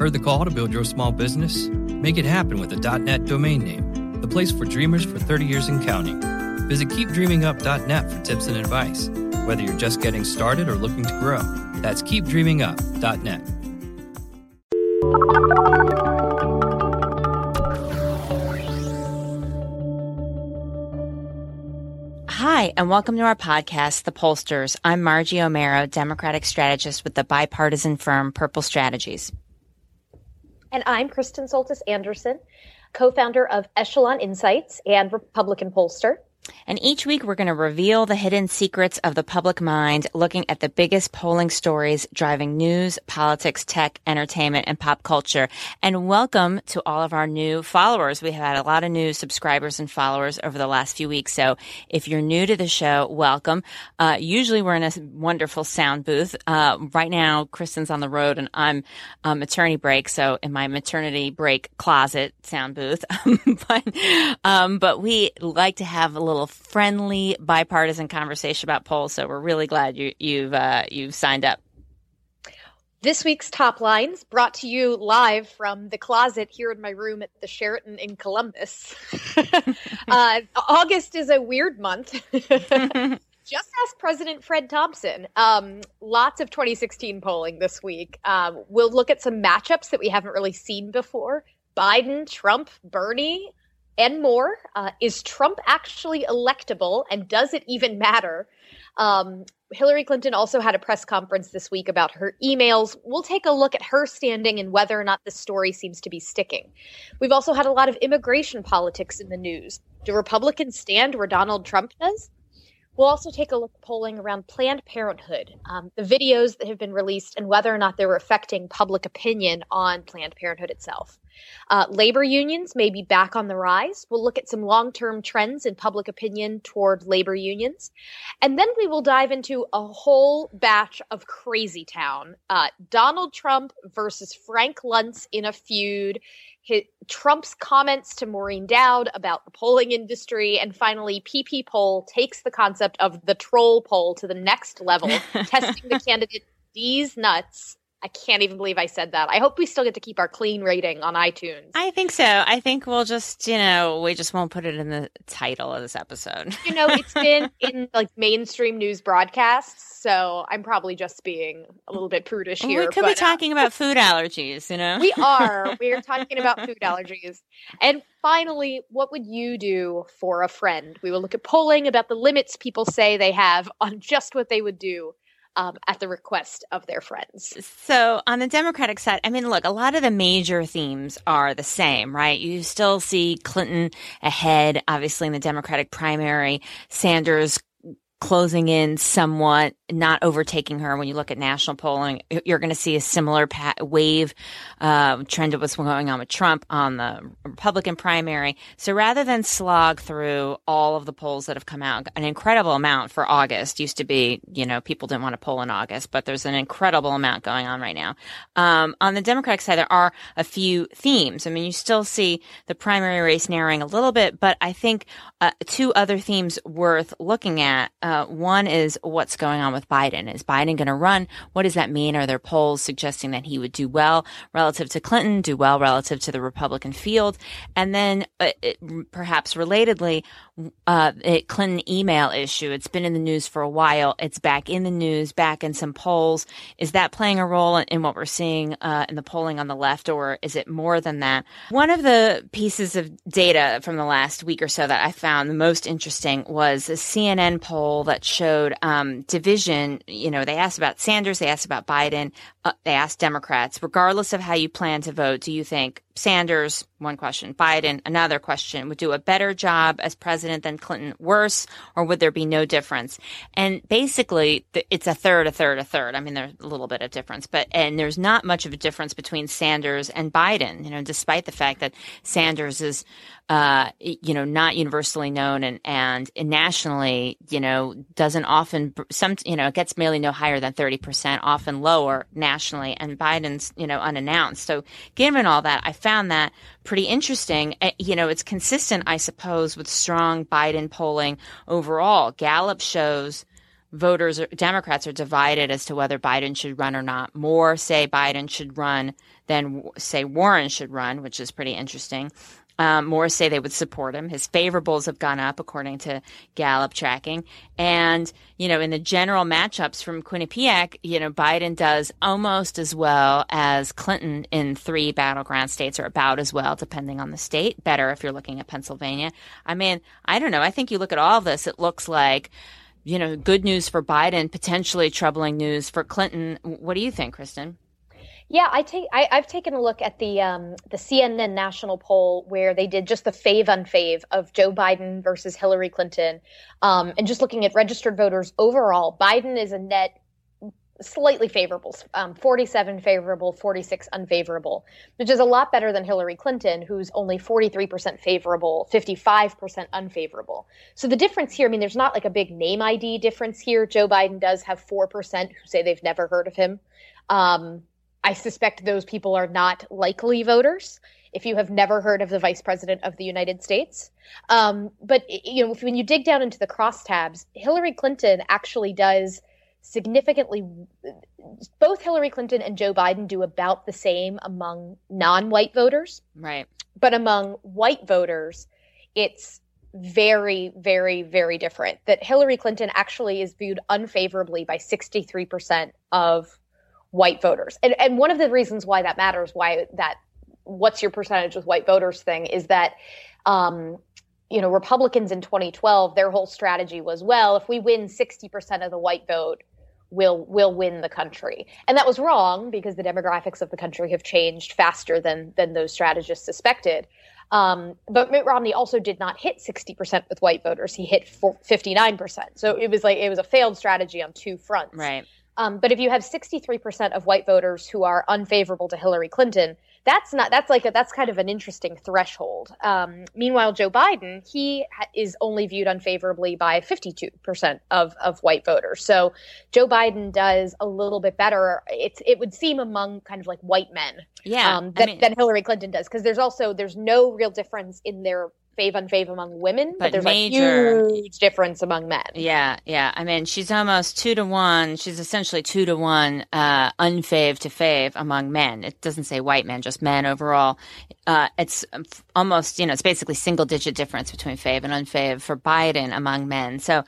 Heard the call to build your small business? Make it happen with a .net domain name, the place for dreamers for 30 years and counting. Visit keepdreamingup.net for tips and advice, whether you're just getting started or looking to grow. That's keepdreamingup.net. Hi, and welcome to our podcast, The Pollsters. I'm Margie Omero, Democratic strategist with the bipartisan firm Purple Strategies. And I'm Kristen Soltis Anderson, co founder of Echelon Insights and Republican Pollster. And each week we're going to reveal the hidden secrets of the public mind, looking at the biggest polling stories driving news, politics, tech, entertainment, and pop culture. And welcome to all of our new followers. We have had a lot of new subscribers and followers over the last few weeks. So if you're new to the show, welcome. Uh, usually we're in a wonderful sound booth. Uh, right now, Kristen's on the road and I'm on maternity break. So in my maternity break closet sound booth. but, um, but we like to have a little friendly bipartisan conversation about polls. So we're really glad you, you've uh, you've signed up. This week's top lines brought to you live from the closet here in my room at the Sheraton in Columbus. uh, August is a weird month. Just ask President Fred Thompson. Um, lots of 2016 polling this week. Um, we'll look at some matchups that we haven't really seen before. Biden, Trump, Bernie, and more. Uh, is Trump actually electable, and does it even matter? Um, Hillary Clinton also had a press conference this week about her emails. We'll take a look at her standing and whether or not the story seems to be sticking. We've also had a lot of immigration politics in the news. Do Republicans stand where Donald Trump does? We'll also take a look at polling around Planned Parenthood, um, the videos that have been released, and whether or not they were affecting public opinion on Planned Parenthood itself. Uh, labor unions may be back on the rise. We'll look at some long term trends in public opinion toward labor unions. And then we will dive into a whole batch of crazy town uh, Donald Trump versus Frank Luntz in a feud. His, Trump's comments to Maureen Dowd about the polling industry, and finally, PP poll takes the concept of the troll poll to the next level, testing the candidate Deez Nuts I can't even believe I said that. I hope we still get to keep our clean rating on iTunes. I think so. I think we'll just, you know, we just won't put it in the title of this episode. you know, it's been in like mainstream news broadcasts, so I'm probably just being a little bit prudish here. We could but, be talking uh, about food allergies, you know? We are. We are talking about food allergies. And finally, what would you do for a friend? We will look at polling about the limits people say they have on just what they would do um, at the request of their friends. So, on the Democratic side, I mean, look, a lot of the major themes are the same, right? You still see Clinton ahead, obviously, in the Democratic primary, Sanders closing in somewhat, not overtaking her. When you look at national polling, you're going to see a similar wave uh, trend of what's going on with Trump on the Republican primary. So rather than slog through all of the polls that have come out, an incredible amount for August used to be, you know, people didn't want to poll in August, but there's an incredible amount going on right now. Um, on the Democratic side, there are a few themes. I mean, you still see the primary race narrowing a little bit, but I think uh, two other themes worth looking at. Uh, uh, one is what's going on with Biden. Is Biden going to run? What does that mean? Are there polls suggesting that he would do well relative to Clinton, do well relative to the Republican field? And then uh, it, perhaps relatedly, uh, Clinton email issue. It's been in the news for a while. It's back in the news, back in some polls. Is that playing a role in, in what we're seeing uh, in the polling on the left, or is it more than that? One of the pieces of data from the last week or so that I found the most interesting was a CNN poll that showed um, division. You know, they asked about Sanders, they asked about Biden, uh, they asked Democrats, regardless of how you plan to vote, do you think Sanders, one question. Biden, another question. Would do a better job as president than Clinton, worse, or would there be no difference? And basically, it's a third, a third, a third. I mean, there's a little bit of difference, but and there's not much of a difference between Sanders and Biden. You know, despite the fact that Sanders is uh, you know, not universally known and, and nationally, you know, doesn't often, some, you know, gets merely no higher than 30%, often lower nationally, and Biden's, you know, unannounced. So given all that, I found that pretty interesting. Eh, you know, it's consistent, I suppose, with strong Biden polling overall. Gallup shows voters, Democrats are divided as to whether Biden should run or not. More say Biden should run than say Warren should run, which is pretty interesting. Um, more say they would support him. His favorables have gone up according to Gallup tracking. And, you know, in the general matchups from Quinnipiac, you know, Biden does almost as well as Clinton in three battleground states or about as well, depending on the state. Better if you're looking at Pennsylvania. I mean, I don't know. I think you look at all this, it looks like, you know, good news for Biden, potentially troubling news for Clinton. What do you think, Kristen? Yeah, I take I, have taken a look at the um, the CNN national poll where they did just the fave unfave of Joe Biden versus Hillary Clinton, um, and just looking at registered voters overall, Biden is a net slightly favorable, um, 47 favorable, 46 unfavorable, which is a lot better than Hillary Clinton, who's only 43% favorable, 55% unfavorable. So the difference here, I mean, there's not like a big name ID difference here. Joe Biden does have 4% who say they've never heard of him. Um, I suspect those people are not likely voters if you have never heard of the vice president of the United States. Um, but you know, when you dig down into the crosstabs, Hillary Clinton actually does significantly. Both Hillary Clinton and Joe Biden do about the same among non-white voters, right? But among white voters, it's very, very, very different. That Hillary Clinton actually is viewed unfavorably by 63% of white voters. And and one of the reasons why that matters, why that what's your percentage with white voters thing is that um, you know, Republicans in 2012, their whole strategy was, well, if we win 60% of the white vote, we'll will win the country. And that was wrong because the demographics of the country have changed faster than than those strategists suspected. Um, but Mitt Romney also did not hit 60% with white voters. He hit 59%. So it was like it was a failed strategy on two fronts. Right. Um, but if you have 63% of white voters who are unfavorable to Hillary Clinton, that's not that's like a, that's kind of an interesting threshold. Um, meanwhile, Joe Biden he ha- is only viewed unfavorably by 52% of of white voters. So Joe Biden does a little bit better. It's it would seem among kind of like white men, yeah, um, than, I mean, than Hillary Clinton does because there's also there's no real difference in their fave unfave among women, but, but there's major, a huge difference among men. Yeah, yeah. I mean, she's almost two to one. She's essentially two to one uh, unfave to fave among men. It doesn't say white men, just men overall. Uh, it's almost, you know, it's basically single digit difference between fave and unfave for Biden among men. So,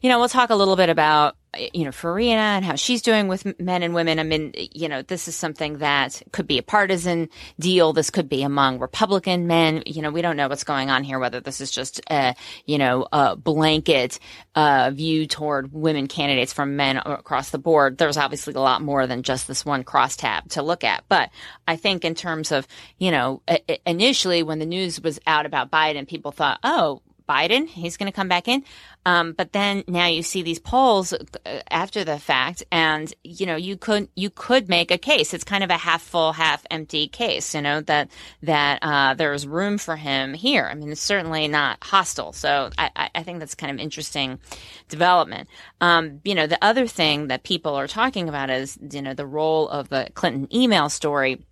you know, we'll talk a little bit about you know, Fiorina and how she's doing with men and women. I mean, you know, this is something that could be a partisan deal. This could be among Republican men. You know, we don't know what's going on here, whether this is just a, you know, a blanket uh, view toward women candidates from men across the board. There's obviously a lot more than just this one crosstab to look at. But I think in terms of, you know, initially when the news was out about Biden, people thought, oh, Biden, he's going to come back in. Um, but then now you see these polls uh, after the fact, and you know you could you could make a case. It's kind of a half full, half empty case. You know that that uh, there's room for him here. I mean, it's certainly not hostile. So I, I think that's kind of interesting development. Um, you know, the other thing that people are talking about is you know the role of the Clinton email story,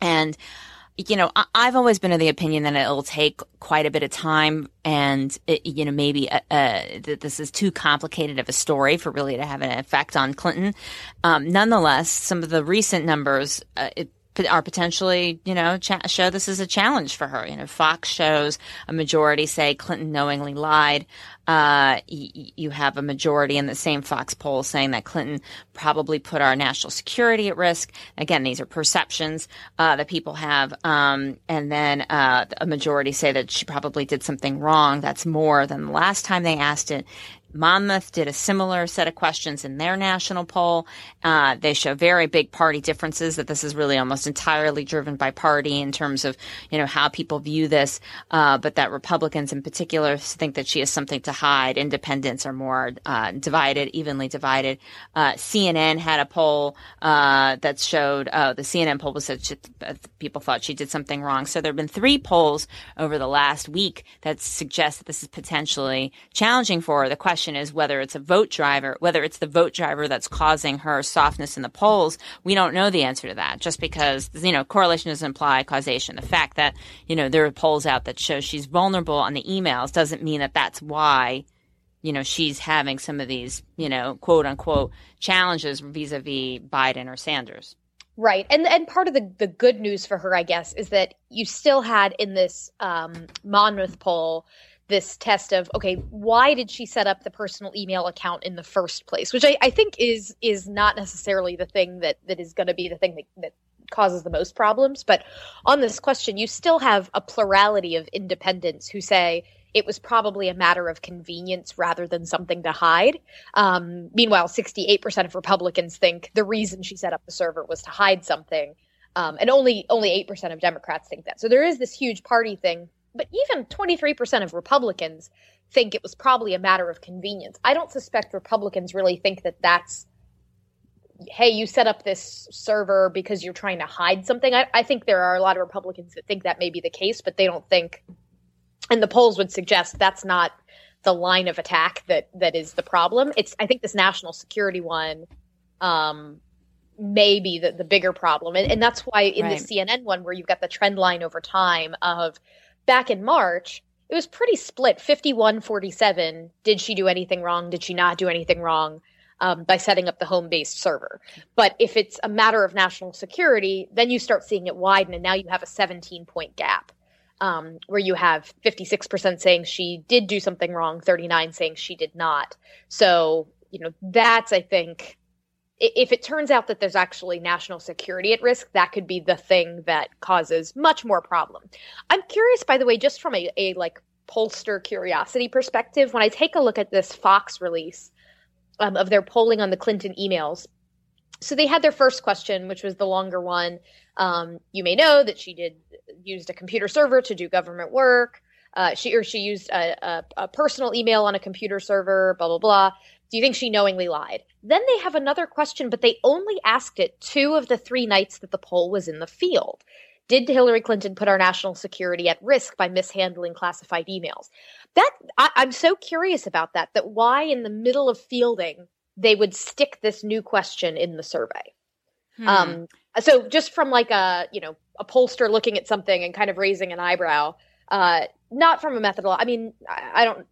and you know, I've always been of the opinion that it'll take quite a bit of time and, it, you know, maybe uh, uh, that this is too complicated of a story for really to have an effect on Clinton. Um, nonetheless, some of the recent numbers, uh, it, are potentially, you know, cha- show this is a challenge for her. You know, Fox shows a majority say Clinton knowingly lied. Uh, y- you have a majority in the same Fox poll saying that Clinton probably put our national security at risk. Again, these are perceptions uh, that people have. Um, and then uh, a majority say that she probably did something wrong. That's more than the last time they asked it Monmouth did a similar set of questions in their national poll. Uh, they show very big party differences. That this is really almost entirely driven by party in terms of you know how people view this, uh, but that Republicans in particular think that she has something to hide. Independents are more uh, divided, evenly divided. Uh, CNN had a poll uh, that showed uh, the CNN poll was that she, people thought she did something wrong. So there have been three polls over the last week that suggest that this is potentially challenging for her. The question is whether it's a vote driver, whether it's the vote driver that's causing her softness in the polls. We don't know the answer to that just because, you know, correlation doesn't imply causation. The fact that, you know, there are polls out that show she's vulnerable on the emails doesn't mean that that's why you know, she's having some of these, you know, quote unquote challenges vis-a-vis Biden or Sanders. Right. And and part of the, the good news for her, I guess, is that you still had in this um, Monmouth poll this test of okay why did she set up the personal email account in the first place which i, I think is is not necessarily the thing that that is going to be the thing that, that causes the most problems but on this question you still have a plurality of independents who say it was probably a matter of convenience rather than something to hide. Um, meanwhile, 68% of Republicans think the reason she set up the server was to hide something. Um, and only only 8% of Democrats think that. So there is this huge party thing but even 23% of Republicans think it was probably a matter of convenience. I don't suspect Republicans really think that that's, hey, you set up this server because you're trying to hide something. I, I think there are a lot of Republicans that think that may be the case, but they don't think, and the polls would suggest that's not the line of attack that that is the problem. It's I think this national security one um, may be the, the bigger problem, and, and that's why in right. the CNN one where you've got the trend line over time of back in March, it was pretty split 51 47. Did she do anything wrong? Did she not do anything wrong um, by setting up the home based server? But if it's a matter of national security, then you start seeing it widen, and now you have a 17 point gap. Um, where you have 56% saying she did do something wrong, 39 saying she did not. So, you know, that's, I think, if it turns out that there's actually national security at risk, that could be the thing that causes much more problem. I'm curious, by the way, just from a, a like pollster curiosity perspective, when I take a look at this Fox release um, of their polling on the Clinton emails, so they had their first question, which was the longer one. Um, you may know that she did used a computer server to do government work. Uh, she or she used a, a, a, personal email on a computer server. Blah blah blah. Do you think she knowingly lied? Then they have another question, but they only asked it two of the three nights that the poll was in the field. Did Hillary Clinton put our national security at risk by mishandling classified emails? That I, I'm so curious about that. That why in the middle of fielding they would stick this new question in the survey. Hmm. Um, so just from like a you know a pollster looking at something and kind of raising an eyebrow, uh, not from a methodology. I mean, I, I don't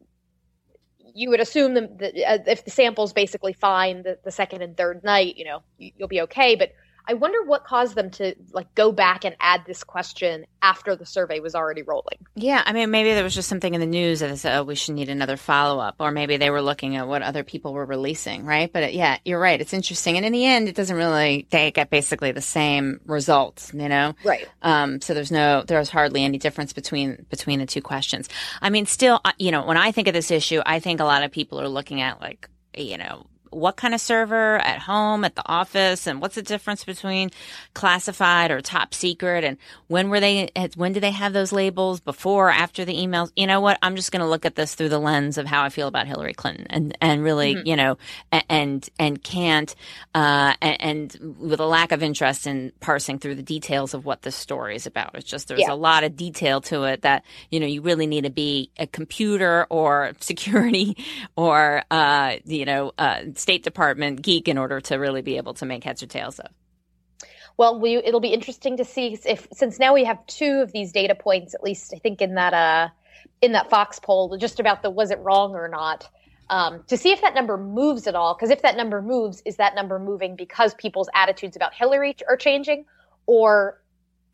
you would assume that uh, if the sample's basically fine the, the second and third night, you know, you'll be okay. But I wonder what caused them to like go back and add this question after the survey was already rolling. Yeah, I mean, maybe there was just something in the news that said, "Oh, we should need another follow up," or maybe they were looking at what other people were releasing, right? But yeah, you're right. It's interesting, and in the end, it doesn't really they get basically the same results, you know? Right. Um, so there's no there's hardly any difference between between the two questions. I mean, still, uh, you know, when I think of this issue, I think a lot of people are looking at like you know what kind of server at home, at the office, and what's the difference between classified or top secret, and when were they, when do they have those labels before, after the emails? You know what? I'm just going to look at this through the lens of how I feel about Hillary Clinton, and and really, mm-hmm. you know, and and can't, uh, and, and, with a lack of interest in parsing through the details of what this story is about. It's just there's yeah. a lot of detail to it that you know you really need to be a computer or security or uh, you know. Uh, State Department geek in order to really be able to make heads or tails of. Well, we, it'll be interesting to see if since now we have two of these data points, at least I think in that uh, in that Fox poll, just about the was it wrong or not. Um, to see if that number moves at all. Because if that number moves, is that number moving because people's attitudes about Hillary are changing, or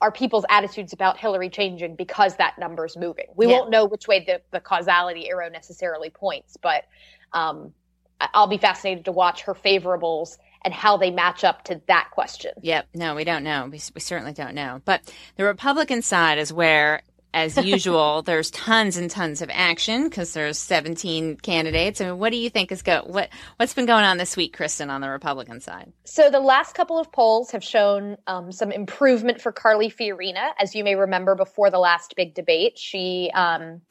are people's attitudes about Hillary changing because that number's moving? We yeah. won't know which way the, the causality arrow necessarily points, but um, I'll be fascinated to watch her favorables and how they match up to that question. Yep. No, we don't know. We, we certainly don't know. But the Republican side is where as usual, there's tons and tons of action because there's 17 candidates. I mean, what do you think is go what what's been going on this week, Kristen, on the Republican side? So the last couple of polls have shown um, some improvement for Carly Fiorina. As you may remember, before the last big debate, she um,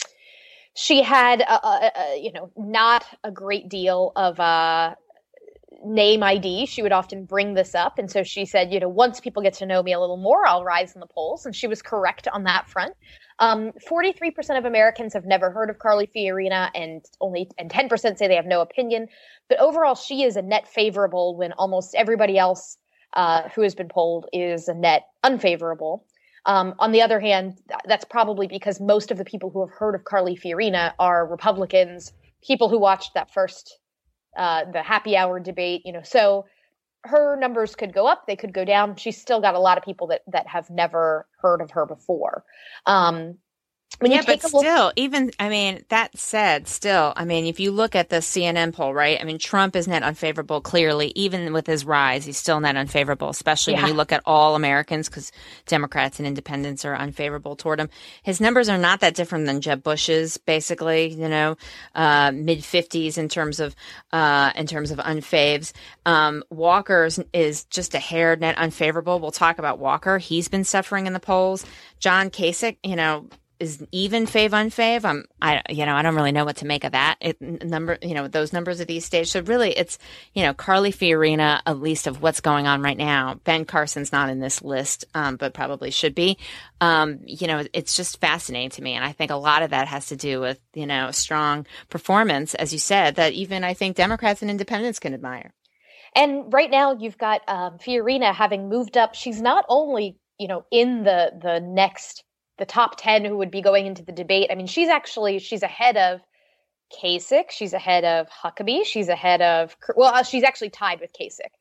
she had a, a, a, you know not a great deal of uh, name ID. She would often bring this up. And so she said, you know, once people get to know me a little more, I'll rise in the polls. And she was correct on that front. Um, 43% of Americans have never heard of Carly Fiorina and only and 10% say they have no opinion. But overall, she is a net favorable when almost everybody else uh, who has been polled is a net unfavorable. Um, on the other hand, that's probably because most of the people who have heard of Carly Fiorina are Republicans, people who watched that first uh, the happy hour debate, you know, so her numbers could go up, they could go down. She's still got a lot of people that that have never heard of her before. Um, when yeah, but still, look- even I mean, that said, still, I mean, if you look at the CNN poll, right? I mean, Trump is net unfavorable. Clearly, even with his rise, he's still net unfavorable. Especially yeah. when you look at all Americans, because Democrats and Independents are unfavorable toward him. His numbers are not that different than Jeb Bush's, basically. You know, uh, mid fifties in terms of uh, in terms of unfaves. Um, Walker's is just a hair net unfavorable. We'll talk about Walker. He's been suffering in the polls. John Kasich, you know is even fave unfave. I'm I you know I don't really know what to make of that. It number you know those numbers at these stages. So really, it's you know Carly Fiorina at least of what's going on right now. Ben Carson's not in this list, um, but probably should be. Um, you know, it's just fascinating to me, and I think a lot of that has to do with you know strong performance, as you said, that even I think Democrats and Independents can admire. And right now, you've got um, Fiorina having moved up. She's not only you know in the the next the top 10 who would be going into the debate. I mean, she's actually she's ahead of Kasich, she's ahead of Huckabee, she's ahead of well, uh, she's actually tied with Kasich.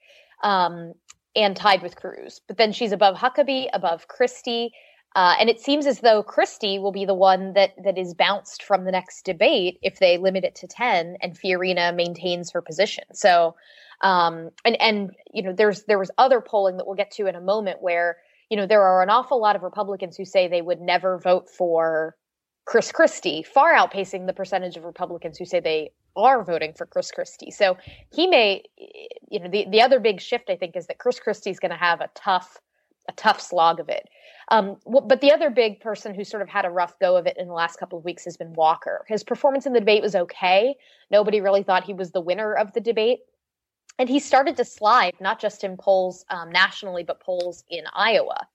Um, and tied with Cruz. But then she's above Huckabee, above Christie, uh, and it seems as though Christie will be the one that that is bounced from the next debate if they limit it to ten, and Fiorina maintains her position. So, um, and and you know, there's there was other polling that we'll get to in a moment where you know, there are an awful lot of Republicans who say they would never vote for Chris Christie, far outpacing the percentage of Republicans who say they are voting for Chris Christie. So he may, you know, the, the other big shift I think is that Chris Christie is going to have a tough, a tough slog of it. Um, but the other big person who sort of had a rough go of it in the last couple of weeks has been Walker. His performance in the debate was okay. Nobody really thought he was the winner of the debate and he started to slide not just in polls um, nationally but polls in iowa.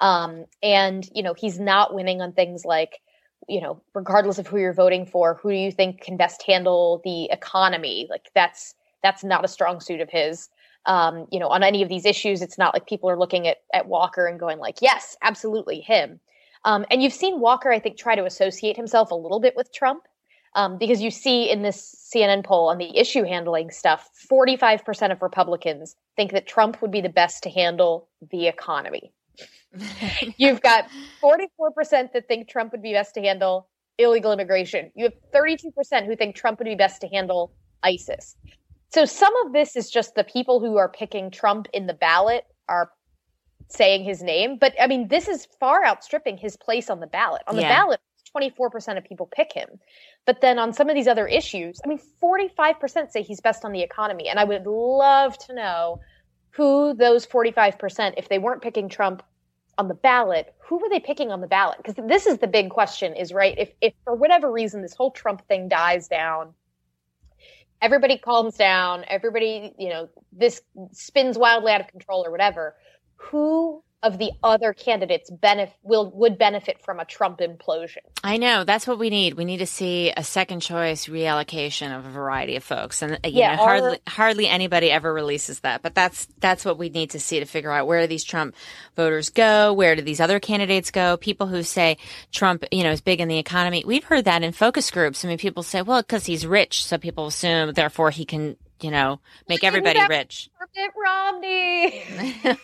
Um, and you know he's not winning on things like you know regardless of who you're voting for who do you think can best handle the economy? Like that's that's not a strong suit of his. Um, you know on any of these issues it's not like people are looking at at walker and going like yes absolutely him. Um, and you've seen walker i think try to associate himself a little bit with trump um, because you see in this CNN poll on the issue handling stuff, 45% of Republicans think that Trump would be the best to handle the economy. You've got 44% that think Trump would be best to handle illegal immigration. You have 32% who think Trump would be best to handle ISIS. So some of this is just the people who are picking Trump in the ballot are saying his name. But I mean, this is far outstripping his place on the ballot. On the yeah. ballot, 24% of people pick him. But then on some of these other issues, I mean, 45% say he's best on the economy. And I would love to know who those 45%, if they weren't picking Trump on the ballot, who were they picking on the ballot? Because this is the big question is, right, if, if for whatever reason this whole Trump thing dies down, everybody calms down, everybody, you know, this spins wildly out of control or whatever, who of the other candidates benef- will would benefit from a Trump implosion. I know that's what we need. We need to see a second choice reallocation of a variety of folks, and uh, yeah, know, hardly hardly anybody ever releases that. But that's that's what we need to see to figure out where do these Trump voters go, where do these other candidates go? People who say Trump, you know, is big in the economy. We've heard that in focus groups. I mean, people say, well, because he's rich, so people assume therefore he can you know, make everybody rich. Mitt Romney.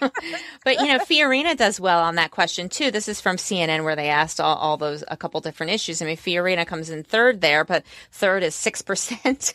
but you know, Fiorina does well on that question too. This is from CNN where they asked all, all those a couple different issues. I mean, Fiorina comes in third there, but third is six percent,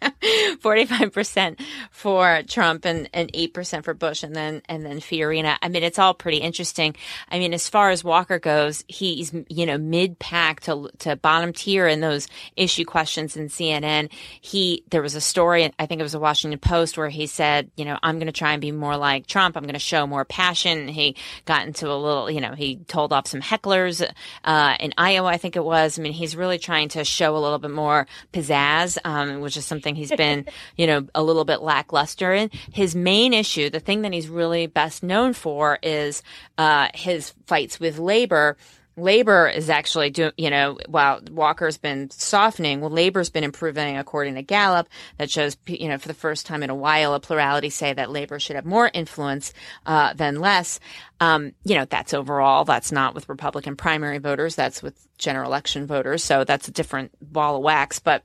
forty five percent for Trump and and eight percent for Bush, and then and then Fiorina. I mean, it's all pretty interesting. I mean, as far as Walker goes, he's you know mid pack to to bottom tier in those issue questions in CNN. He there was a story, I think it was a Washington Post, where he said, you know, I'm going to try and be more like Trump. I'm going to show more passion. He got into a little, you know, he told off some hecklers uh, in Iowa, I think it was. I mean, he's really trying to show a little bit more pizzazz, um, which is something he's been, you know, a little bit lackluster in. His main issue, the thing that he's really best known for, is uh, his fights with labor labor is actually doing, you know, while Walker's been softening, well, labor's been improving according to Gallup. That shows, you know, for the first time in a while, a plurality say that labor should have more influence uh, than less. Um, you know, that's overall. That's not with Republican primary voters. That's with general election voters. So that's a different ball of wax. But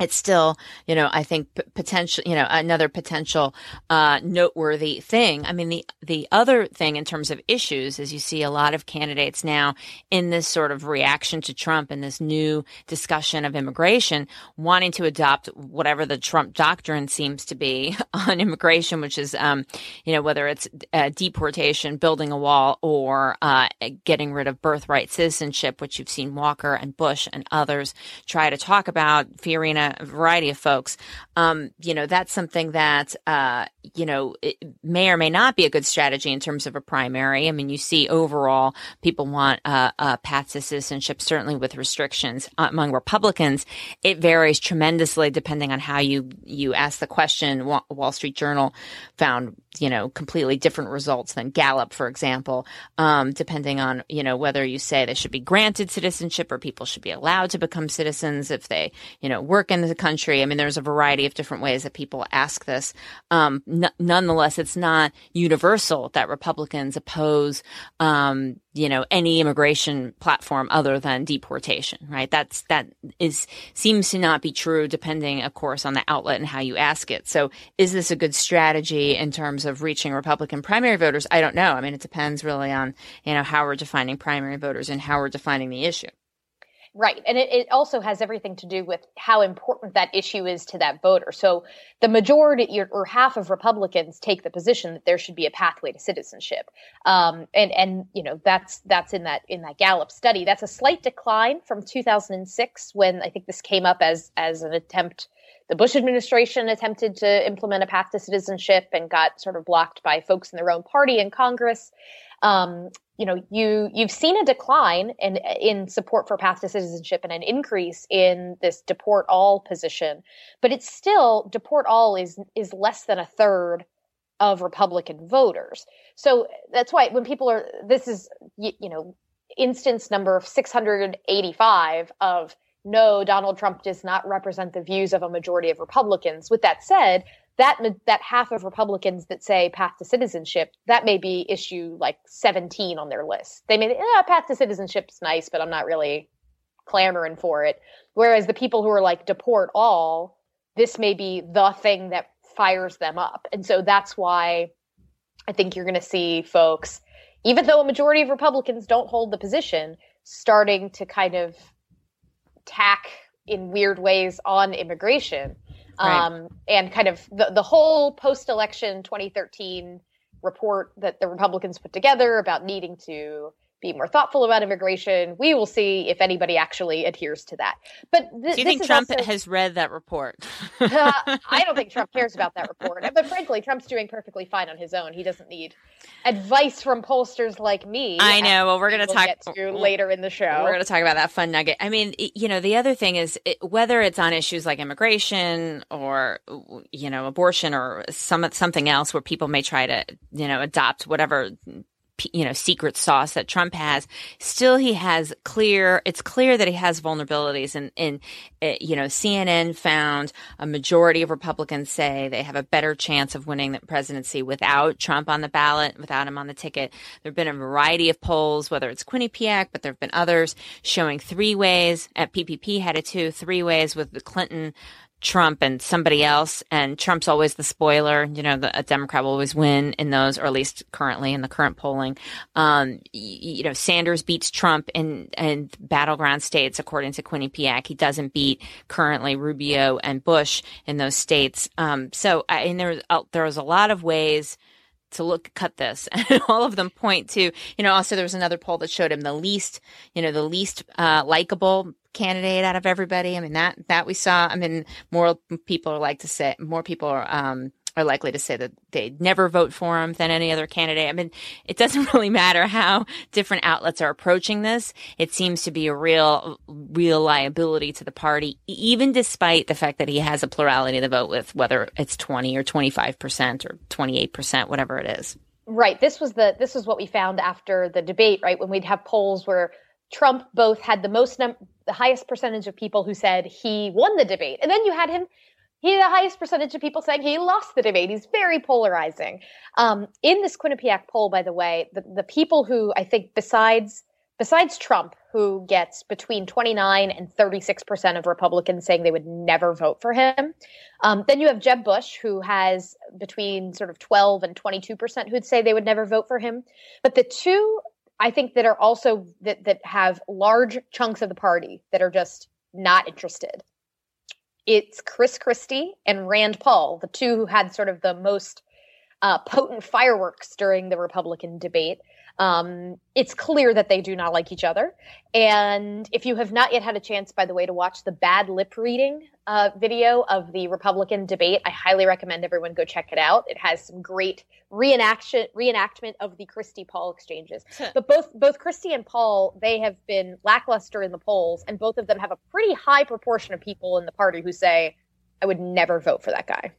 it's still, you know, I think p- potential, you know, another potential uh, noteworthy thing. I mean, the the other thing in terms of issues is you see a lot of candidates now in this sort of reaction to Trump and this new discussion of immigration, wanting to adopt whatever the Trump doctrine seems to be on immigration, which is, um, you know, whether it's uh, deportation, building a wall, or uh, getting rid of birthright citizenship, which you've seen Walker and Bush and others try to talk about. Fiorina a variety of folks. Um, you know, that's something that, uh, you know, may or may not be a good strategy in terms of a primary. I mean, you see overall people want uh, a path to citizenship, certainly with restrictions among Republicans. It varies tremendously depending on how you, you ask the question. Wall Street Journal found, you know, completely different results than Gallup, for example, um, depending on, you know, whether you say they should be granted citizenship or people should be allowed to become citizens if they, you know, work in the country. I mean, there's a variety of different ways that people ask this. Um, n- nonetheless, it's not universal that Republicans oppose, um, you know, any immigration platform other than deportation, right? That's, that is, seems to not be true depending, of course, on the outlet and how you ask it. So is this a good strategy in terms of reaching Republican primary voters? I don't know. I mean, it depends really on, you know, how we're defining primary voters and how we're defining the issue. Right. And it, it, also has everything to do with how important that issue is to that voter. So the majority or half of Republicans take the position that there should be a pathway to citizenship. Um, and, and, you know, that's, that's in that, in that Gallup study. That's a slight decline from 2006 when I think this came up as, as an attempt. The Bush administration attempted to implement a path to citizenship and got sort of blocked by folks in their own party in Congress. Um, you know you you've seen a decline in in support for path to citizenship and an increase in this deport all position but it's still deport all is is less than a third of republican voters so that's why when people are this is you, you know instance number 685 of no donald trump does not represent the views of a majority of republicans with that said that that half of Republicans that say path to citizenship, that may be issue like 17 on their list. They may, yeah, path to citizenship's nice, but I'm not really clamoring for it. Whereas the people who are like deport all, this may be the thing that fires them up. And so that's why I think you're going to see folks, even though a majority of Republicans don't hold the position, starting to kind of tack in weird ways on immigration Right. Um, and kind of the, the whole post election 2013 report that the Republicans put together about needing to be more thoughtful about immigration. We will see if anybody actually adheres to that. But th- do you think Trump also, has read that report? uh, I don't think Trump cares about that report. But frankly, Trump's doing perfectly fine on his own. He doesn't need advice from pollsters like me. I know. Well, we're going to talk to later in the show. We're going to talk about that fun nugget. I mean, you know, the other thing is it, whether it's on issues like immigration or you know abortion or some something else where people may try to you know adopt whatever you know secret sauce that Trump has, still he has clear. It's clear that he has vulnerabilities, and in uh, you know CNN found a majority of Republicans say they have a better chance of winning the presidency without Trump on the ballot, without him on the ticket. There have been a variety of polls, whether it's Quinnipiac, but there have been others showing three ways. At PPP had it too, three ways with the Clinton Trump and somebody else, and Trump's always the spoiler. You know, the, a Democrat will always win in those, or at least currently in the current polling. Um, you, you know, Sanders beats Trump in, in battleground states, according to Quinnipiac. He doesn't beat currently Rubio and Bush in those states. Um, so, I, and there, uh, there was a lot of ways to look cut this and all of them point to you know also there was another poll that showed him the least you know the least uh, likable candidate out of everybody i mean that that we saw i mean more people are like to say more people are um are likely to say that they'd never vote for him than any other candidate. I mean, it doesn't really matter how different outlets are approaching this. It seems to be a real, real liability to the party, even despite the fact that he has a plurality of the vote with whether it's 20 or 25% or 28%, whatever it is. Right. This was the, this was what we found after the debate, right? When we'd have polls where Trump both had the most, num- the highest percentage of people who said he won the debate. And then you had him he had the highest percentage of people saying he lost the debate. He's very polarizing. Um, in this Quinnipiac poll, by the way, the, the people who I think besides besides Trump, who gets between 29 and 36 percent of Republicans saying they would never vote for him, um, then you have Jeb Bush, who has between sort of 12 and 22 percent who'd say they would never vote for him. But the two I think that are also that that have large chunks of the party that are just not interested it's Chris Christie and Rand Paul, the two who had sort of the most uh, potent fireworks during the Republican debate. Um, it's clear that they do not like each other. And if you have not yet had a chance, by the way, to watch the bad lip reading uh, video of the Republican debate, I highly recommend everyone go check it out. It has some great reenaction reenactment of the Christie Paul exchanges. but both both Christie and Paul, they have been lackluster in the polls, and both of them have a pretty high proportion of people in the party who say, "I would never vote for that guy."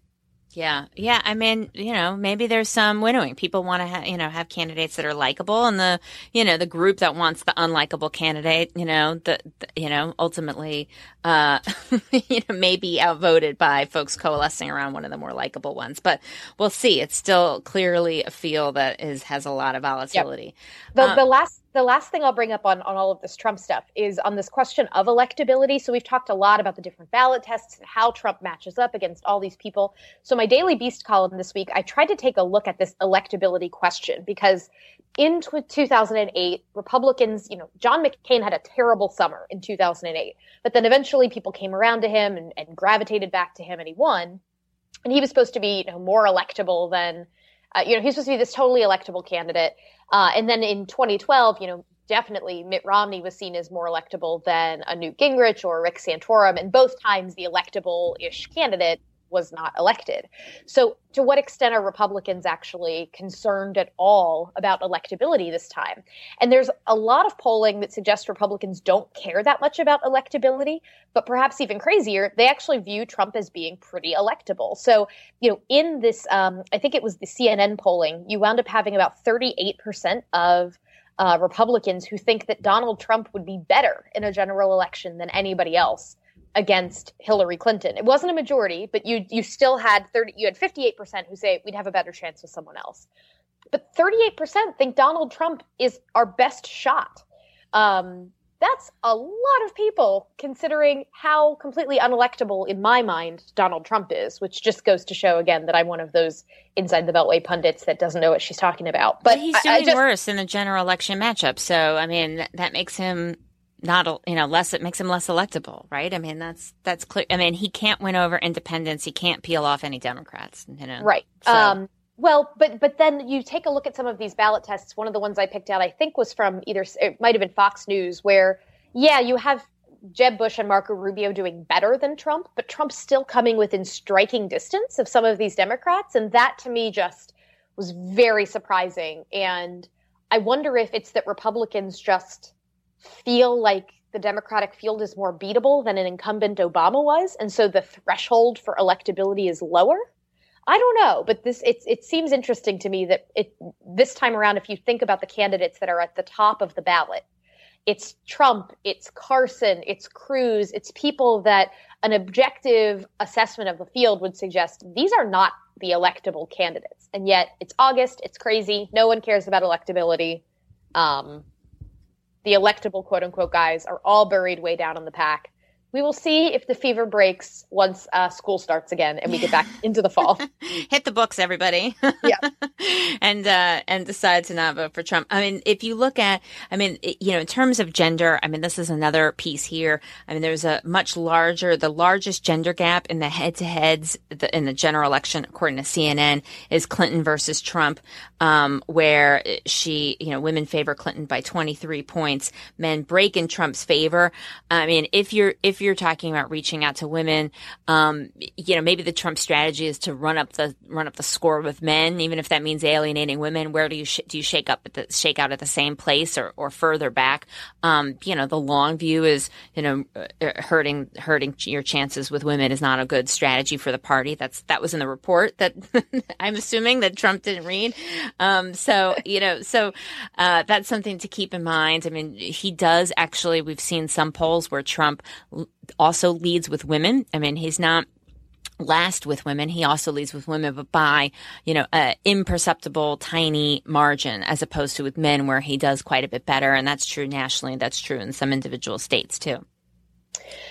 Yeah. Yeah. I mean, you know, maybe there's some winnowing. People want to have, you know, have candidates that are likable and the, you know, the group that wants the unlikable candidate, you know, the, the you know, ultimately, uh, you know, maybe outvoted by folks coalescing around one of the more likable ones, but we'll see. It's still clearly a field that is, has a lot of volatility. Yep. The, um, the last the last thing I'll bring up on, on all of this Trump stuff is on this question of electability. So we've talked a lot about the different ballot tests and how Trump matches up against all these people. So my Daily Beast column this week, I tried to take a look at this electability question because in t- 2008, Republicans, you know, John McCain had a terrible summer in 2008, but then eventually people came around to him and, and gravitated back to him and he won. And he was supposed to be, you know, more electable than, uh, you know, he's supposed to be this totally electable candidate. Uh, and then in 2012, you know, definitely Mitt Romney was seen as more electable than a Newt Gingrich or Rick Santorum. And both times the electable ish candidate was not elected. So, to what extent are Republicans actually concerned at all about electability this time? And there's a lot of polling that suggests Republicans don't care that much about electability, but perhaps even crazier, they actually view Trump as being pretty electable. So, you know, in this, um, I think it was the CNN polling, you wound up having about 38% of uh, Republicans who think that Donald Trump would be better in a general election than anybody else against Hillary Clinton. It wasn't a majority, but you you still had 30 you had 58% who say we'd have a better chance with someone else. But 38% think Donald Trump is our best shot. Um, that's a lot of people considering how completely unelectable in my mind Donald Trump is, which just goes to show again that I'm one of those inside the beltway pundits that doesn't know what she's talking about. But, but he's doing I, I just, worse in the general election matchup. So I mean that makes him not you know less it makes him less electable right? I mean that's that's clear. I mean he can't win over independents. He can't peel off any democrats you know? Right. So. um well but but then you take a look at some of these ballot tests. One of the ones i picked out i think was from either it might have been fox news where yeah you have jeb bush and marco rubio doing better than trump but trump's still coming within striking distance of some of these democrats. And that to me just was very surprising. And i wonder if it's that republicans just feel like the Democratic field is more beatable than an incumbent Obama was, and so the threshold for electability is lower. I don't know, but this it it seems interesting to me that it this time around, if you think about the candidates that are at the top of the ballot, it's Trump, it's Carson, it's Cruz, it's people that an objective assessment of the field would suggest these are not the electable candidates, and yet it's August, it's crazy, no one cares about electability. Um, the electable quote unquote guys are all buried way down in the pack. We will see if the fever breaks once uh, school starts again and we get back into the fall. Hit the books, everybody. yeah, and uh, and decide to not vote for Trump. I mean, if you look at, I mean, you know, in terms of gender, I mean, this is another piece here. I mean, there's a much larger, the largest gender gap in the head-to-heads in the general election, according to CNN, is Clinton versus Trump, um, where she, you know, women favor Clinton by 23 points, men break in Trump's favor. I mean, if you're if you're talking about reaching out to women, um, you know, maybe the Trump strategy is to run up the run up the score with men, even if that means alienating women. Where do you sh- do you shake up at the shake out at the same place or, or further back? Um, you know, the long view is you know uh, hurting hurting your chances with women is not a good strategy for the party. That's that was in the report that I'm assuming that Trump didn't read. Um, so you know, so uh, that's something to keep in mind. I mean, he does actually. We've seen some polls where Trump also leads with women. I mean, he's not last with women. He also leads with women, but by, you know, imperceptible, tiny margin, as opposed to with men where he does quite a bit better. And that's true nationally. That's true in some individual states too.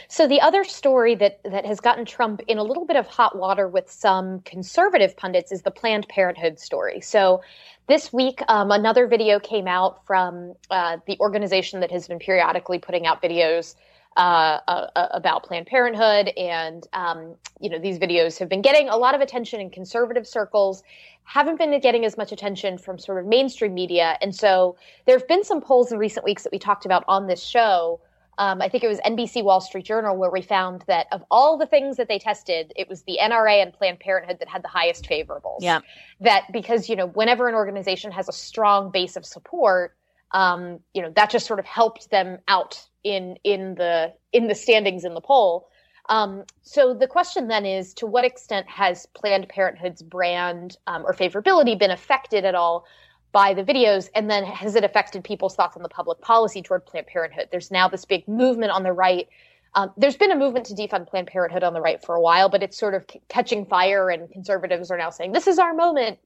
So the other story that that has gotten Trump in a little bit of hot water with some conservative pundits is the Planned Parenthood story. So this week, um, another video came out from uh, the organization that has been periodically putting out videos uh, uh, uh, about Planned Parenthood, and um, you know these videos have been getting a lot of attention in conservative circles, haven't been getting as much attention from sort of mainstream media, and so there have been some polls in recent weeks that we talked about on this show. Um, I think it was NBC Wall Street Journal where we found that of all the things that they tested, it was the NRA and Planned Parenthood that had the highest favorables. Yeah. That because you know whenever an organization has a strong base of support, um, you know that just sort of helped them out in in the in the standings in the poll. Um, so the question then is, to what extent has Planned Parenthood's brand um, or favorability been affected at all by the videos? And then has it affected people's thoughts on the public policy toward Planned Parenthood? There's now this big movement on the right. Um, there's been a movement to defund Planned Parenthood on the right for a while, but it's sort of c- catching fire, and conservatives are now saying this is our moment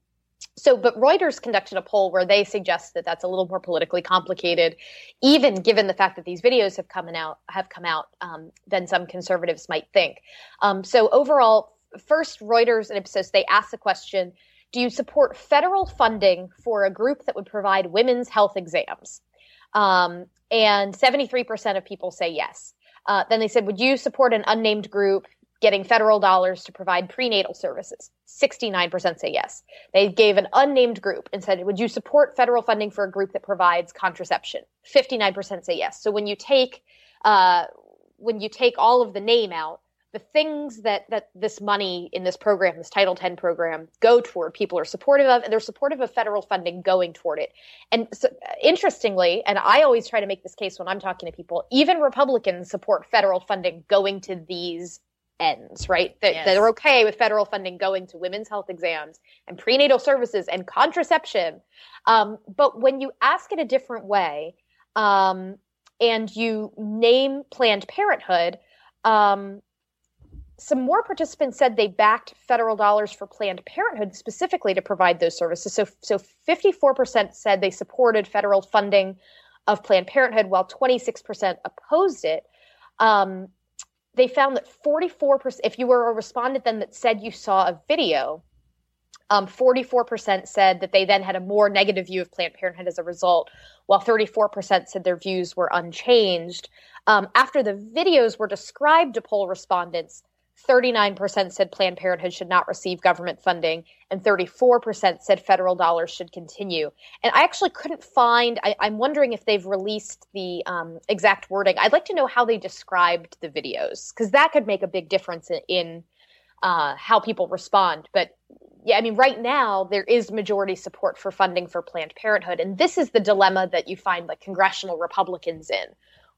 so, but Reuters conducted a poll where they suggest that that's a little more politically complicated, even given the fact that these videos have come out have come out um, than some conservatives might think. Um, so, overall, first, Reuters and Ipsos they asked the question: Do you support federal funding for a group that would provide women's health exams? Um, and 73% of people say yes. Uh, then they said, Would you support an unnamed group getting federal dollars to provide prenatal services. 69% say yes. They gave an unnamed group and said, Would you support federal funding for a group that provides contraception? 59% say yes. So when you take uh, when you take all of the name out, the things that that this money in this program, this Title X program, go toward, people are supportive of, and they're supportive of federal funding going toward it. And so, interestingly, and I always try to make this case when I'm talking to people, even Republicans support federal funding going to these ends, right? That, yes. that are okay with federal funding going to women's health exams and prenatal services and contraception. Um, but when you ask it a different way um, and you name Planned Parenthood, um, some more participants said they backed federal dollars for Planned Parenthood specifically to provide those services. So, so 54% said they supported federal funding of Planned Parenthood, while 26% opposed it. Um, they found that 44%, if you were a respondent then that said you saw a video, um, 44% said that they then had a more negative view of Planned Parenthood as a result, while 34% said their views were unchanged. Um, after the videos were described to poll respondents, 39% said Planned Parenthood should not receive government funding, and 34% said federal dollars should continue. And I actually couldn't find, I, am wondering if they've released the um, exact wording. I'd like to know how they described the videos, because that could make a big difference in, in uh, how people respond. But yeah, I mean, right now there is majority support for funding for Planned Parenthood. And this is the dilemma that you find like congressional Republicans in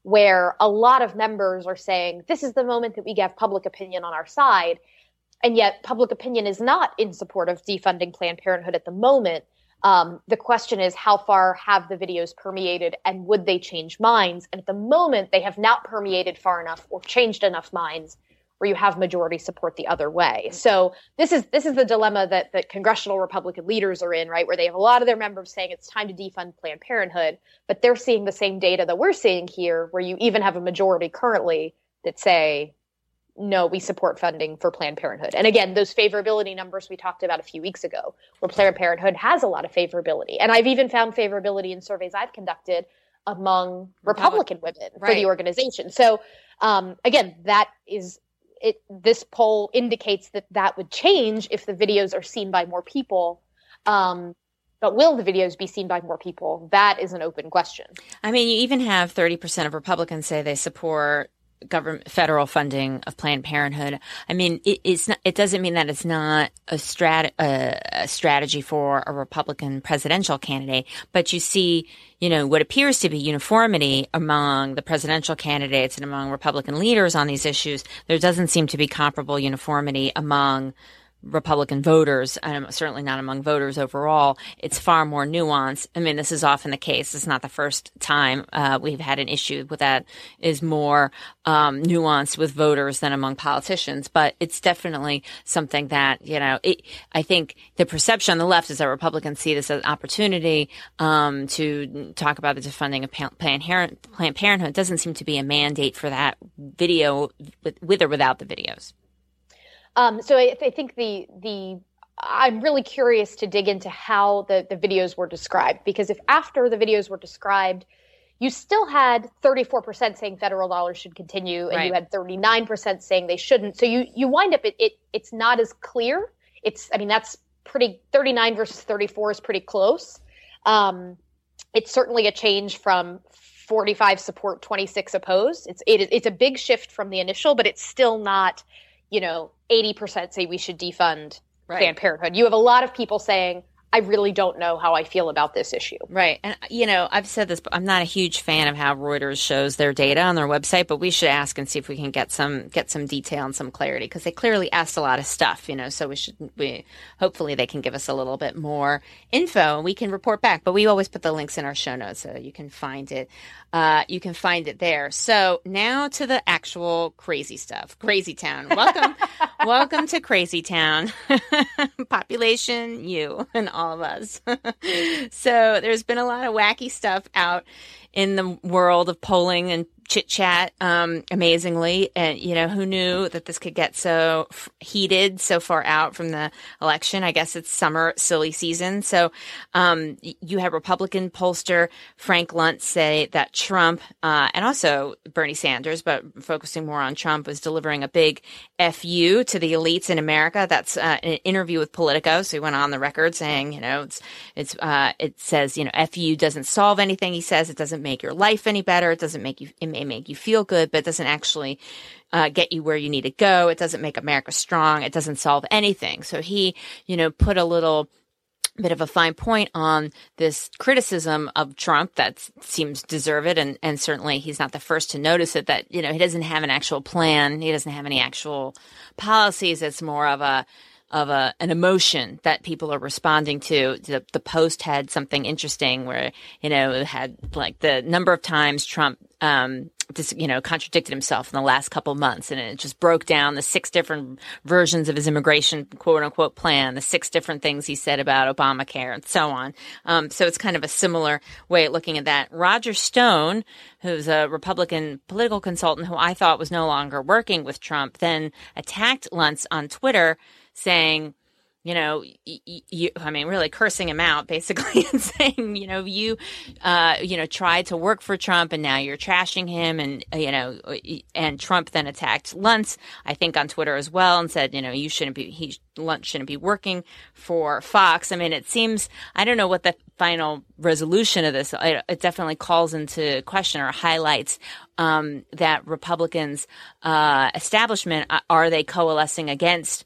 where a lot of members are saying this is the moment that we have public opinion on our side and yet public opinion is not in support of defunding planned parenthood at the moment. Um, the question is how far have the videos permeated and would they change minds? And at the moment they have not permeated far enough or changed enough minds where you have majority support the other way. So this is this is the dilemma that that congressional Republican leaders are in, right? Where they have a lot of their members saying it's time to defund Planned Parenthood, but they're seeing the same data that we're seeing here, where you even have a majority currently that say, no, we support funding for Planned Parenthood. And again, those favorability numbers we talked about a few weeks ago, where Planned Parenthood has a lot of favorability. And I've even found favorability in surveys I've conducted among Republican women right. for the organization. So um, again, that is it. This poll indicates that that would change if the videos are seen by more people. Um, but will the videos be seen by more people? That is an open question. I mean, you even have 30% of Republicans say they support government federal funding of Planned Parenthood. I mean, it, it's not, it doesn't mean that it's not a strat a, a strategy for a Republican presidential candidate, but you see, you know, what appears to be uniformity among the presidential candidates and among Republican leaders on these issues. There doesn't seem to be comparable uniformity among Republican voters, and certainly not among voters overall. It's far more nuanced. I mean, this is often the case. It's not the first time uh, we've had an issue with that. Is more um, nuanced with voters than among politicians, but it's definitely something that you know. It, I think the perception on the left is that Republicans see this as an opportunity um, to talk about the defunding of Planned Parenthood. It doesn't seem to be a mandate for that video with, with or without the videos. Um, so I, I, think the the I'm really curious to dig into how the the videos were described because if after the videos were described, you still had 34% saying federal dollars should continue, and right. you had 39% saying they shouldn't. So you you wind up it, it it's not as clear. It's I mean that's pretty 39 versus 34 is pretty close. Um, it's certainly a change from 45 support, 26 oppose. It's it, it's a big shift from the initial, but it's still not you know, 80% say we should defund right. Planned Parenthood. You have a lot of people saying, I really don't know how I feel about this issue. Right. And, you know, I've said this, but I'm not a huge fan of how Reuters shows their data on their website, but we should ask and see if we can get some, get some detail and some clarity because they clearly asked a lot of stuff, you know, so we should, we, hopefully they can give us a little bit more info and we can report back, but we always put the links in our show notes so you can find it. Uh, you can find it there. So now to the actual crazy stuff. Crazy Town. Welcome, welcome to Crazy Town. Population, you and all of us. so there's been a lot of wacky stuff out in the world of polling and chit chat, um, amazingly. And, you know, who knew that this could get so f- heated so far out from the election? I guess it's summer silly season. So, um, you had Republican pollster Frank Luntz say that Trump, uh, and also Bernie Sanders, but focusing more on Trump, was delivering a big FU to the elites in America. That's uh, an interview with Politico. So he went on the record saying, you know, it's, it's, uh, it says, you know, FU doesn't solve anything. He says it doesn't make your life any better. It doesn't make you, it may make you feel good, but it doesn't actually uh, get you where you need to go. It doesn't make America strong. It doesn't solve anything. So he, you know, put a little bit of a fine point on this criticism of Trump that seems deserved and, and certainly he's not the first to notice it that you know he doesn't have an actual plan he doesn't have any actual policies it's more of a of a an emotion that people are responding to. The, the post had something interesting where you know it had like the number of times Trump um, just, you know, contradicted himself in the last couple months. And it just broke down the six different versions of his immigration quote unquote plan, the six different things he said about Obamacare and so on. Um, so it's kind of a similar way of looking at that. Roger Stone, who's a Republican political consultant who I thought was no longer working with Trump, then attacked Luntz on Twitter saying, you know, you, I mean, really cursing him out basically and saying, you know, you, uh, you know, tried to work for Trump and now you're trashing him. And, uh, you know, and Trump then attacked Luntz, I think on Twitter as well and said, you know, you shouldn't be, he, Luntz shouldn't be working for Fox. I mean, it seems, I don't know what the final resolution of this, it, it definitely calls into question or highlights, um, that Republicans, uh, establishment, uh, are they coalescing against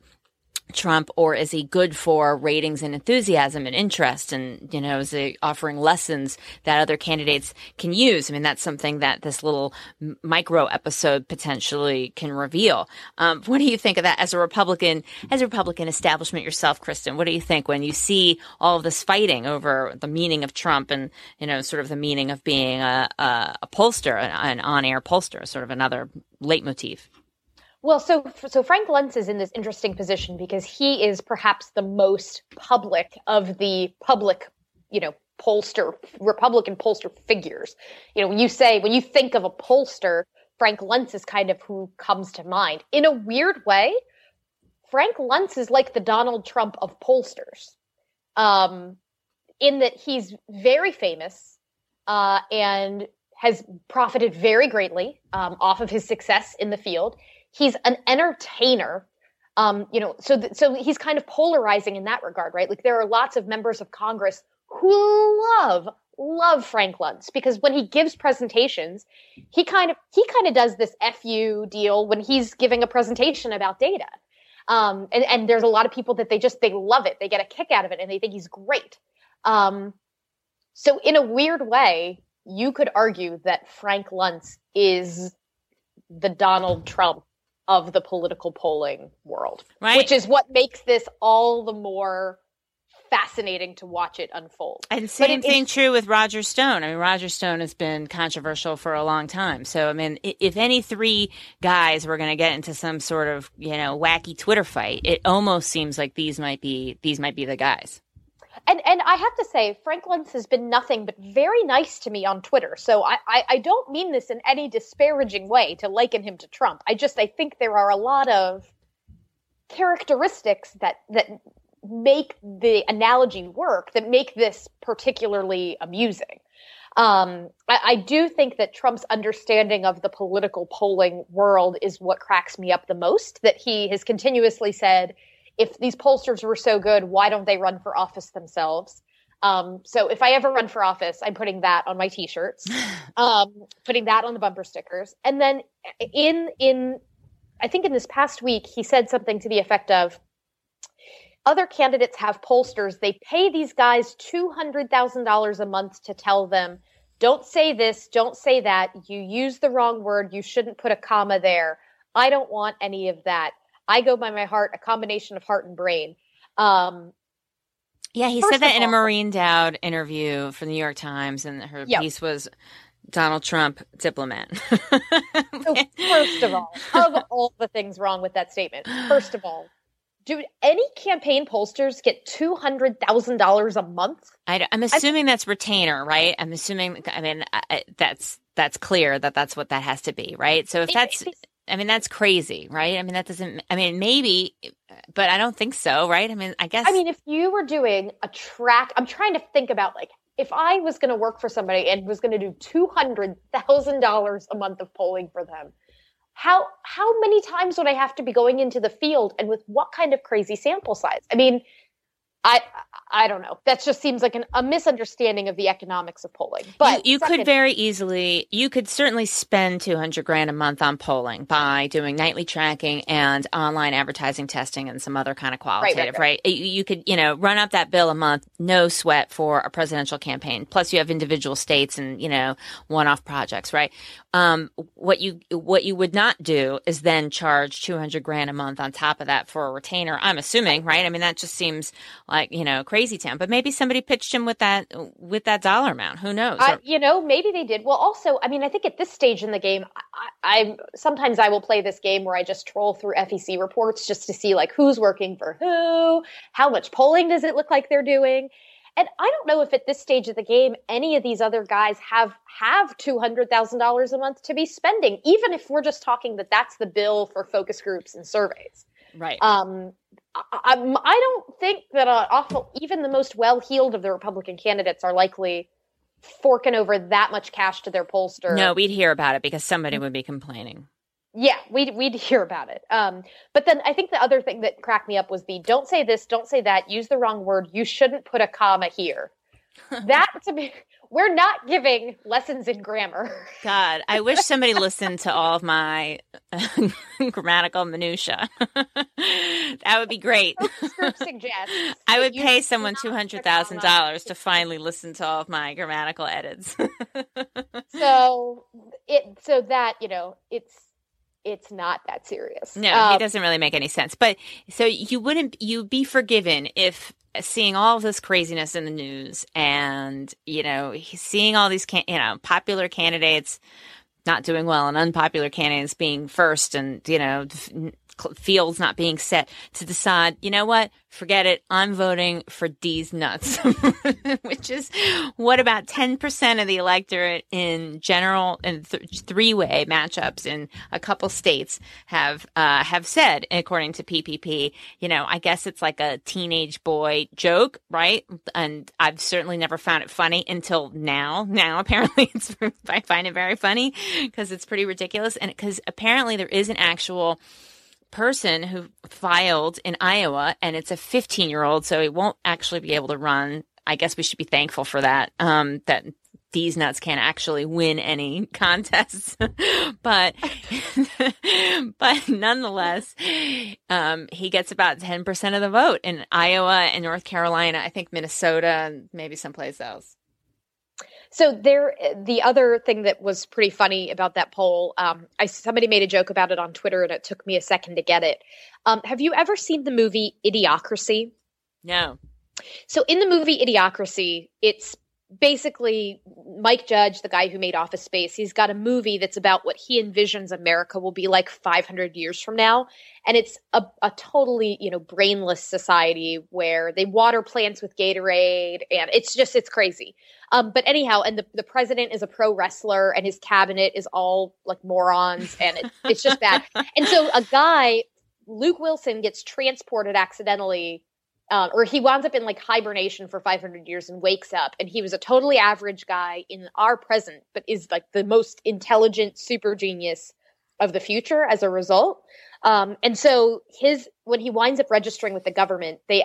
Trump, or is he good for ratings and enthusiasm and interest? And, you know, is he offering lessons that other candidates can use? I mean, that's something that this little micro episode potentially can reveal. Um, what do you think of that as a Republican, as a Republican establishment yourself, Kristen? What do you think when you see all of this fighting over the meaning of Trump and, you know, sort of the meaning of being a, a, a pollster, an, an on air pollster, sort of another leitmotif? Well, so so Frank Luntz is in this interesting position because he is perhaps the most public of the public, you know, pollster Republican pollster figures. You know, when you say when you think of a pollster, Frank Luntz is kind of who comes to mind. In a weird way, Frank Luntz is like the Donald Trump of pollsters, um, in that he's very famous uh, and has profited very greatly um, off of his success in the field. He's an entertainer. Um, you know, so th- so he's kind of polarizing in that regard, right? Like there are lots of members of Congress who love love Frank Luntz because when he gives presentations, he kind of he kind of does this fu deal when he's giving a presentation about data. Um, and, and there's a lot of people that they just they love it, they get a kick out of it, and they think he's great. Um, so in a weird way, you could argue that Frank Luntz is the Donald Trump of the political polling world, right. which is what makes this all the more fascinating to watch it unfold. And same it, thing true with Roger Stone. I mean, Roger Stone has been controversial for a long time. So, I mean, if any three guys were going to get into some sort of, you know, wacky Twitter fight, it almost seems like these might be these might be the guys. And and I have to say, Frank Luntz has been nothing but very nice to me on Twitter. So I, I, I don't mean this in any disparaging way to liken him to Trump. I just I think there are a lot of characteristics that that make the analogy work that make this particularly amusing. Um, I, I, do think that Trump's understanding of the political polling world is what cracks me up the most. That he has continuously said, if these pollsters were so good, why don't they run for office themselves? Um, so if I ever run for office, I'm putting that on my t-shirts, um, putting that on the bumper stickers. And then in, in, I think in this past week, he said something to the effect of, other candidates have pollsters. They pay these guys $200,000 a month to tell them, don't say this, don't say that. You use the wrong word. You shouldn't put a comma there. I don't want any of that. I go by my heart, a combination of heart and brain. Um, yeah, he said that in a Maureen Dowd interview for the New York Times, and her piece was Donald Trump diplomat. so first of all, of all the things wrong with that statement, first of all, do any campaign pollsters get two hundred thousand dollars a month? I, am assuming I, that's retainer, right? I'm assuming. I mean, I, that's that's clear that that's what that has to be, right? So if that's, I mean, that's crazy, right? I mean, that doesn't. I mean, maybe, but I don't think so, right? I mean, I guess. I mean, if you were doing a track, I'm trying to think about like if I was going to work for somebody and was going to do two hundred thousand dollars a month of polling for them how how many times would I have to be going into the field and with what kind of crazy sample size? I mean, I I don't know. That just seems like an, a misunderstanding of the economics of polling. But you, you second, could very easily, you could certainly spend two hundred grand a month on polling by doing nightly tracking and online advertising testing and some other kind of qualitative. Right, right, right. You could, you know, run up that bill a month, no sweat for a presidential campaign. Plus, you have individual states and you know one-off projects. Right. Um, what you what you would not do is then charge two hundred grand a month on top of that for a retainer. I'm assuming, right? I mean, that just seems like you know crazy town. But maybe somebody pitched him with that with that dollar amount. Who knows? I, you know, maybe they did. Well, also, I mean, I think at this stage in the game, I, I sometimes I will play this game where I just troll through FEC reports just to see like who's working for who, how much polling does it look like they're doing. And I don't know if at this stage of the game any of these other guys have have two hundred thousand dollars a month to be spending, even if we're just talking that that's the bill for focus groups and surveys. Right. Um, I, I, don't think that awful, even the most well-heeled of the Republican candidates are likely forking over that much cash to their pollster. No, we'd hear about it because somebody would be complaining. Yeah, we'd we'd hear about it. Um, but then I think the other thing that cracked me up was the don't say this, don't say that, use the wrong word. You shouldn't put a comma here. that to me we're not giving lessons in grammar. God, I wish somebody listened to all of my uh, grammatical minutia. that would be great. I would pay someone two hundred thousand dollars to finally listen to all of my grammatical edits. so it so that you know it's it's not that serious. No, um, it doesn't really make any sense. But so you wouldn't you'd be forgiven if seeing all of this craziness in the news and you know seeing all these can- you know popular candidates not doing well and unpopular candidates being first and you know fields not being set to decide, you know what? Forget it. I'm voting for Deez Nuts, which is what about 10% of the electorate in general and th- three way matchups in a couple states have, uh, have said, according to PPP, you know, I guess it's like a teenage boy joke, right? And I've certainly never found it funny until now. Now, apparently it's, I find it very funny because it's pretty ridiculous. And because apparently there is an actual, person who filed in Iowa, and it's a 15 year old, so he won't actually be able to run. I guess we should be thankful for that. Um, that Deez Nuts can't actually win any contests, but but nonetheless, um, he gets about 10% of the vote in Iowa and North Carolina. I think Minnesota and maybe someplace else. So there, the other thing that was pretty funny about that poll, um, I somebody made a joke about it on Twitter, and it took me a second to get it. Um, have you ever seen the movie Idiocracy? No. So in the movie Idiocracy, it's basically Mike Judge, the guy who made Office Space, he's got a movie that's about what he envisions America will be like 500 years from now. And it's a, a totally, you know, brainless society where they water plants with Gatorade and it's just, it's crazy. Um, but anyhow, and the, the president is a pro wrestler and his cabinet is all like morons and it, it's just bad. and so a guy, Luke Wilson gets transported accidentally um, or he wound up in like hibernation for 500 years and wakes up and he was a totally average guy in our present but is like the most intelligent super genius of the future as a result. Um, and so his when he winds up registering with the government they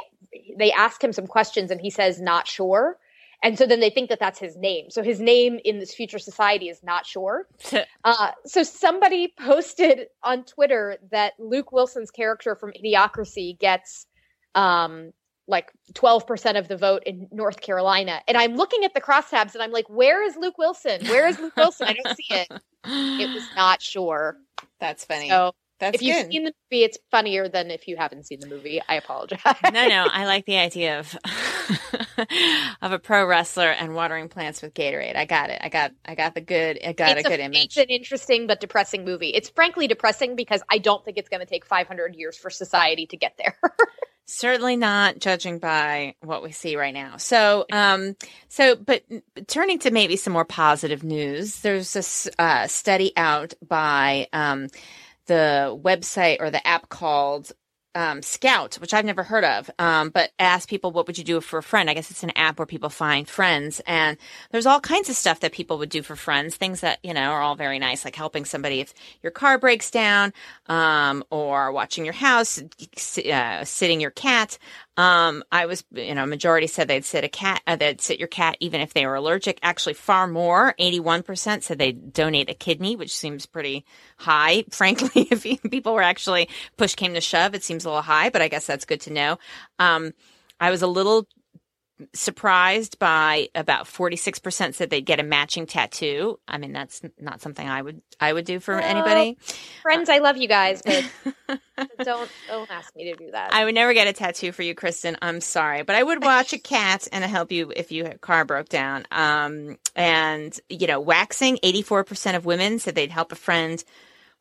they ask him some questions and he says not sure. And so then they think that that's his name. So his name in this future society is not sure. Uh, so somebody posted on twitter that luke wilson's character from idiocracy gets um, like 12% of the vote in North Carolina. And I'm looking at the crosstabs and I'm like, where is Luke Wilson? Where is Luke Wilson? I don't see it. It was not sure. That's funny. So That's if you've good. seen the movie, it's funnier than if you haven't seen the movie. I apologize. no, no, I like the idea of of a pro wrestler and watering plants with Gatorade. I got it. I got I got the good I got it's a good image. It's an interesting but depressing movie. It's frankly depressing because I don't think it's going to take 500 years for society to get there. Certainly not judging by what we see right now. So, um, so, but turning to maybe some more positive news, there's this uh, study out by um, the website or the app called um, Skout, which I've never heard of, um, but ask people what would you do for a friend. I guess it's an app where people find friends, and there's all kinds of stuff that people would do for friends. Things that you know are all very nice, like helping somebody if your car breaks down, um, or watching your house, uh, sitting your cat. Um, I was, you know, majority said they'd sit a cat, uh, they'd sit your cat even if they were allergic. Actually, far more, 81% said they'd donate a kidney, which seems pretty high. Frankly, if people were actually push came to shove, it seems a little high, but I guess that's good to know. Um, I was a little surprised by about 46% said they'd get a matching tattoo. I mean, that's not something I would, I would do for anybody. Friends, I love you guys, but don't don't ask me to do that. I would never get a tattoo for you, Kristen. I'm sorry, but I would watch a cat and help you if your car broke down. Um, and you know, waxing. 84% of women said they'd help a friend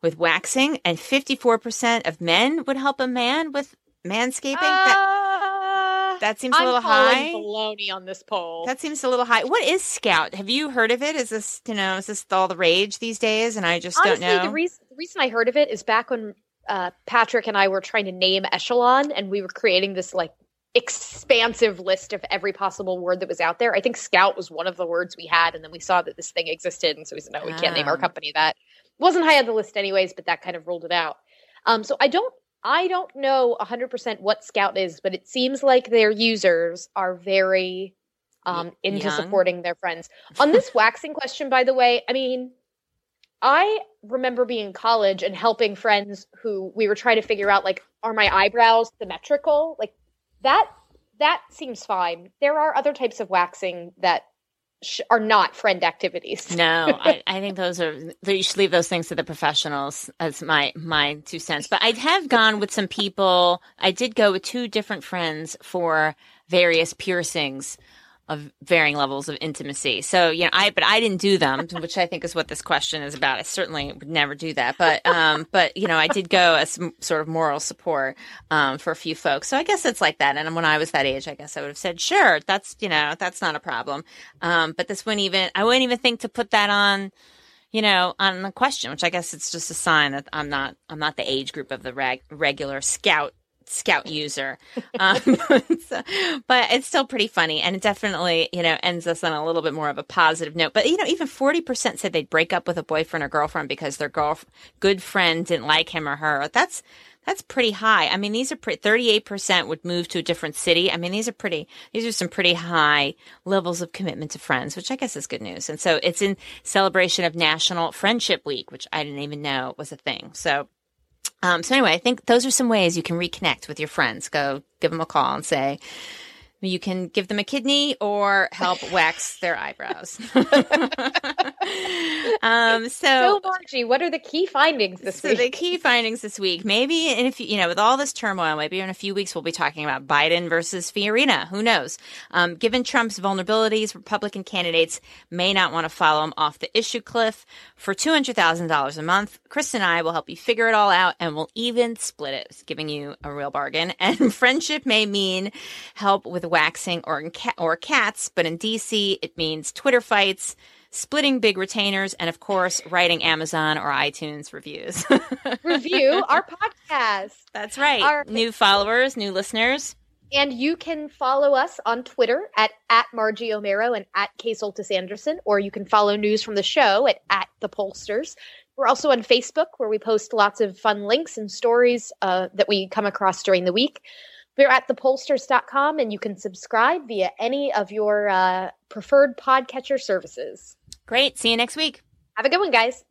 with waxing, and 54% of men would help a man with manscaping. Uh, that seems a I'm little high. baloney on this poll. That seems a little high. What is Skout? Have you heard of it? Is this you know is this all the rage these days? And I just Honestly, don't know. the reason the reason I heard of it is back when uh, Patrick and I were trying to name Echelon, and we were creating this like expansive list of every possible word that was out there. I think Scout was one of the words we had, and then we saw that this thing existed, and so we said, no, we can't name our Ah. company that. wasn't high on the list anyways, but that kind of ruled it out. Um, so I don't. I don't know 100% what Skout is, but it seems like their users are very um, into young. supporting their friends. On this waxing question, by the way, I mean, I remember being in college and helping friends who we were trying to figure out like, are my eyebrows symmetrical? Like that. That seems fine. There are other types of waxing that sh- are not friend activities. No, I, I think those are you should leave those things to the professionals. As my my two cents. But I have gone with some people. I did go with two different friends for various piercings. Of varying levels of intimacy. So, you know, I, but I didn't do them, which I think is what this question is about. I certainly would never do that. But, um, but, you know, I did go as sort of moral support, um, for a few folks. So I guess it's like that. And when I was that age, I guess I would have said, sure, that's, you know, that's not a problem. Um, but this wouldn't even, I wouldn't even think to put that on, you know, on the question, which I guess it's just a sign that I'm not, I'm not the age group of the reg- regular Skout Skout user um, so, but it's still pretty funny and it definitely you know ends us on a little bit more of a positive note but you know even 40% said they'd break up with a boyfriend or girlfriend because their girl good friend didn't like him or her that's that's pretty high. I mean, these are pretty, 38% would move to a different city. I mean, these are pretty, these are some pretty high levels of commitment to friends, which I guess is good news. And so it's in celebration of National Friendship Week, which I didn't even know was a thing. So um, so anyway, I think those are some ways you can reconnect with your friends. Go give them a call and say, you can give them a kidney or help wax their eyebrows. um, so, so, Margie, what are the key findings this so week? The key findings this week, maybe in a few, you know, with all this turmoil, maybe in a few weeks we'll be talking about Biden versus Fiorina. Who knows? Um, given Trump's vulnerabilities, Republican candidates may not want to follow him off the issue cliff. For two hundred thousand dollars a month, Chris and I will help you figure it all out, and we'll even split it, giving you a real bargain. And friendship may mean help with waxing or, or cats, but in DC, it means Twitter fights, splitting big retainers, and of course, writing Amazon or iTunes reviews. Review our podcast. That's right. Our- new followers, new listeners. And you can follow us on Twitter at, at Margie Omero and at K Soltis Anderson, or you can follow news from the show at, at The Pollsters. We're also on Facebook, where we post lots of fun links and stories uh, that we come across during the week. We're at thepollsters.com and you can subscribe via any of your uh, preferred podcatcher services. Great. See you next week. Have a good one, guys.